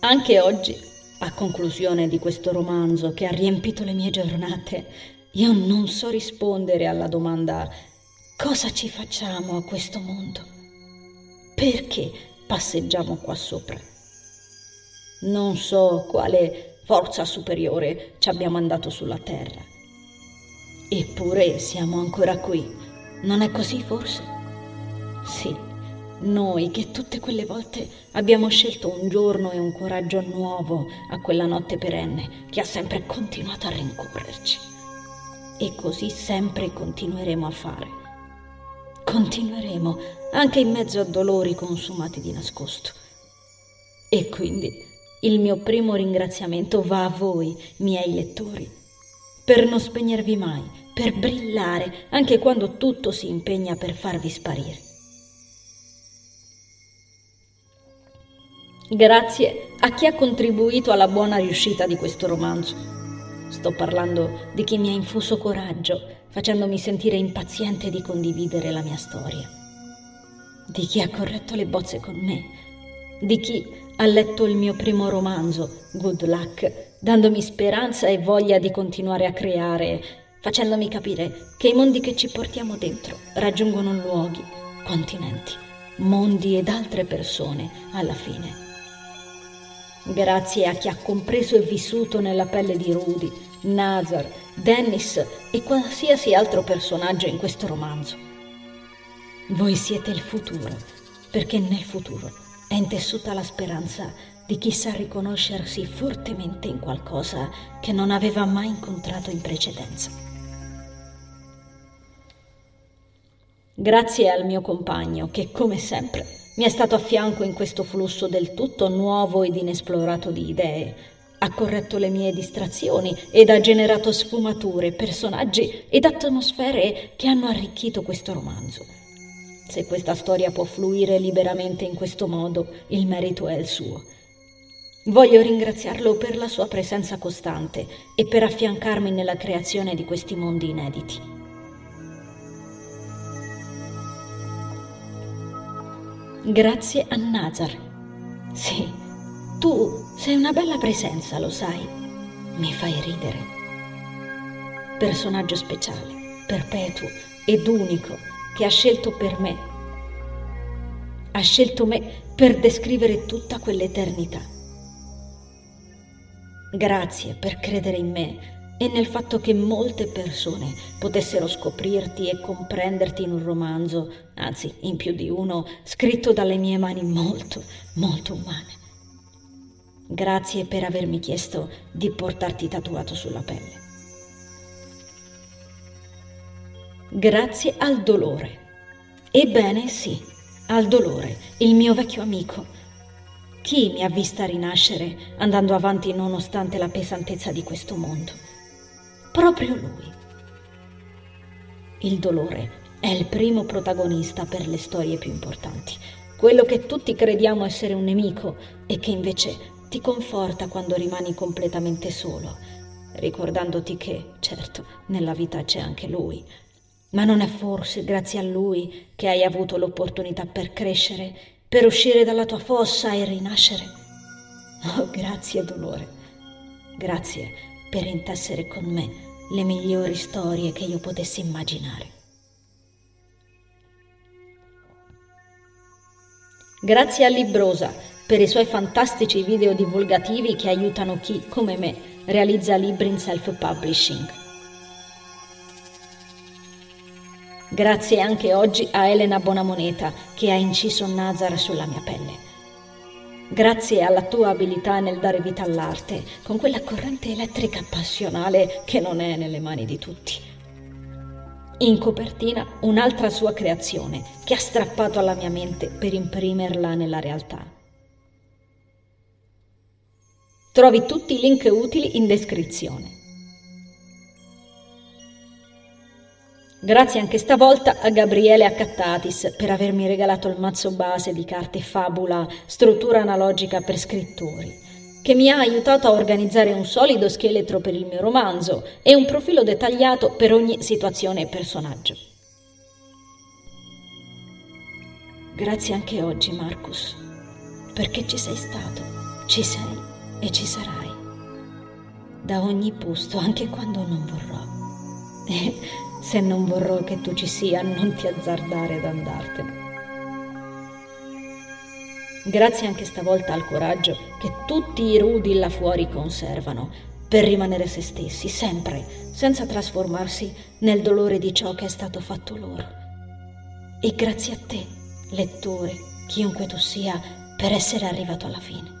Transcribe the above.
Anche oggi, a conclusione di questo romanzo che ha riempito le mie giornate, io non so rispondere alla domanda cosa ci facciamo a questo mondo? Perché passeggiamo qua sopra? Non so quale forza superiore ci abbia mandato sulla Terra. Eppure siamo ancora qui. Non è così forse? Sì, noi che tutte quelle volte abbiamo scelto un giorno e un coraggio nuovo a quella notte perenne che ha sempre continuato a rincorrerci. E così sempre continueremo a fare. Continueremo anche in mezzo a dolori consumati di nascosto. E quindi il mio primo ringraziamento va a voi, miei lettori, per non spegnervi mai, per brillare anche quando tutto si impegna per farvi sparire. Grazie a chi ha contribuito alla buona riuscita di questo romanzo. Sto parlando di chi mi ha infuso coraggio, facendomi sentire impaziente di condividere la mia storia. Di chi ha corretto le bozze con me. Di chi ha letto il mio primo romanzo, Good Luck, dandomi speranza e voglia di continuare a creare, facendomi capire che i mondi che ci portiamo dentro raggiungono luoghi, continenti, mondi ed altre persone alla fine. Grazie a chi ha compreso e vissuto nella pelle di Rudy, Nazar, Dennis e qualsiasi altro personaggio in questo romanzo. Voi siete il futuro, perché nel futuro è intessuta la speranza di chi sa riconoscersi fortemente in qualcosa che non aveva mai incontrato in precedenza. Grazie al mio compagno che, come sempre, mi è stato a fianco in questo flusso del tutto nuovo ed inesplorato di idee, ha corretto le mie distrazioni ed ha generato sfumature, personaggi ed atmosfere che hanno arricchito questo romanzo. Se questa storia può fluire liberamente in questo modo, il merito è il suo. Voglio ringraziarlo per la sua presenza costante e per affiancarmi nella creazione di questi mondi inediti. Grazie a Nazar. Sì, tu sei una bella presenza, lo sai. Mi fai ridere. Personaggio speciale, perpetuo ed unico che ha scelto per me. Ha scelto me per descrivere tutta quell'eternità Grazie per credere in me e nel fatto che molte persone potessero scoprirti e comprenderti in un romanzo, anzi in più di uno, scritto dalle mie mani molto, molto umane. Grazie per avermi chiesto di portarti tatuato sulla pelle. Grazie al dolore. Ebbene sì, al dolore, il mio vecchio amico chi mi ha vista rinascere andando avanti nonostante la pesantezza di questo mondo? Proprio lui. Il dolore è il primo protagonista per le storie più importanti, quello che tutti crediamo essere un nemico e che invece ti conforta quando rimani completamente solo, ricordandoti che, certo, nella vita c'è anche lui, ma non è forse grazie a lui che hai avuto l'opportunità per crescere per uscire dalla tua fossa e rinascere. Oh, grazie dolore. Grazie per intessere con me le migliori storie che io potessi immaginare. Grazie a Librosa per i suoi fantastici video divulgativi che aiutano chi, come me, realizza libri in self-publishing. Grazie anche oggi a Elena Bonamoneta che ha inciso Nazar sulla mia pelle. Grazie alla tua abilità nel dare vita all'arte, con quella corrente elettrica passionale che non è nelle mani di tutti. In copertina un'altra sua creazione che ha strappato alla mia mente per imprimerla nella realtà. Trovi tutti i link utili in descrizione. Grazie anche stavolta a Gabriele Accattatis per avermi regalato il mazzo base di carte Fabula Struttura analogica per scrittori, che mi ha aiutato a organizzare un solido scheletro per il mio romanzo e un profilo dettagliato per ogni situazione e personaggio. Grazie anche oggi, Marcus, perché ci sei stato ci sei e ci sarai. Da ogni posto, anche quando non vorrò. E se non vorrò che tu ci sia, non ti azzardare ad andartene. Grazie anche stavolta al coraggio che tutti i rudi là fuori conservano per rimanere se stessi, sempre, senza trasformarsi nel dolore di ciò che è stato fatto loro. E grazie a te, lettore, chiunque tu sia, per essere arrivato alla fine.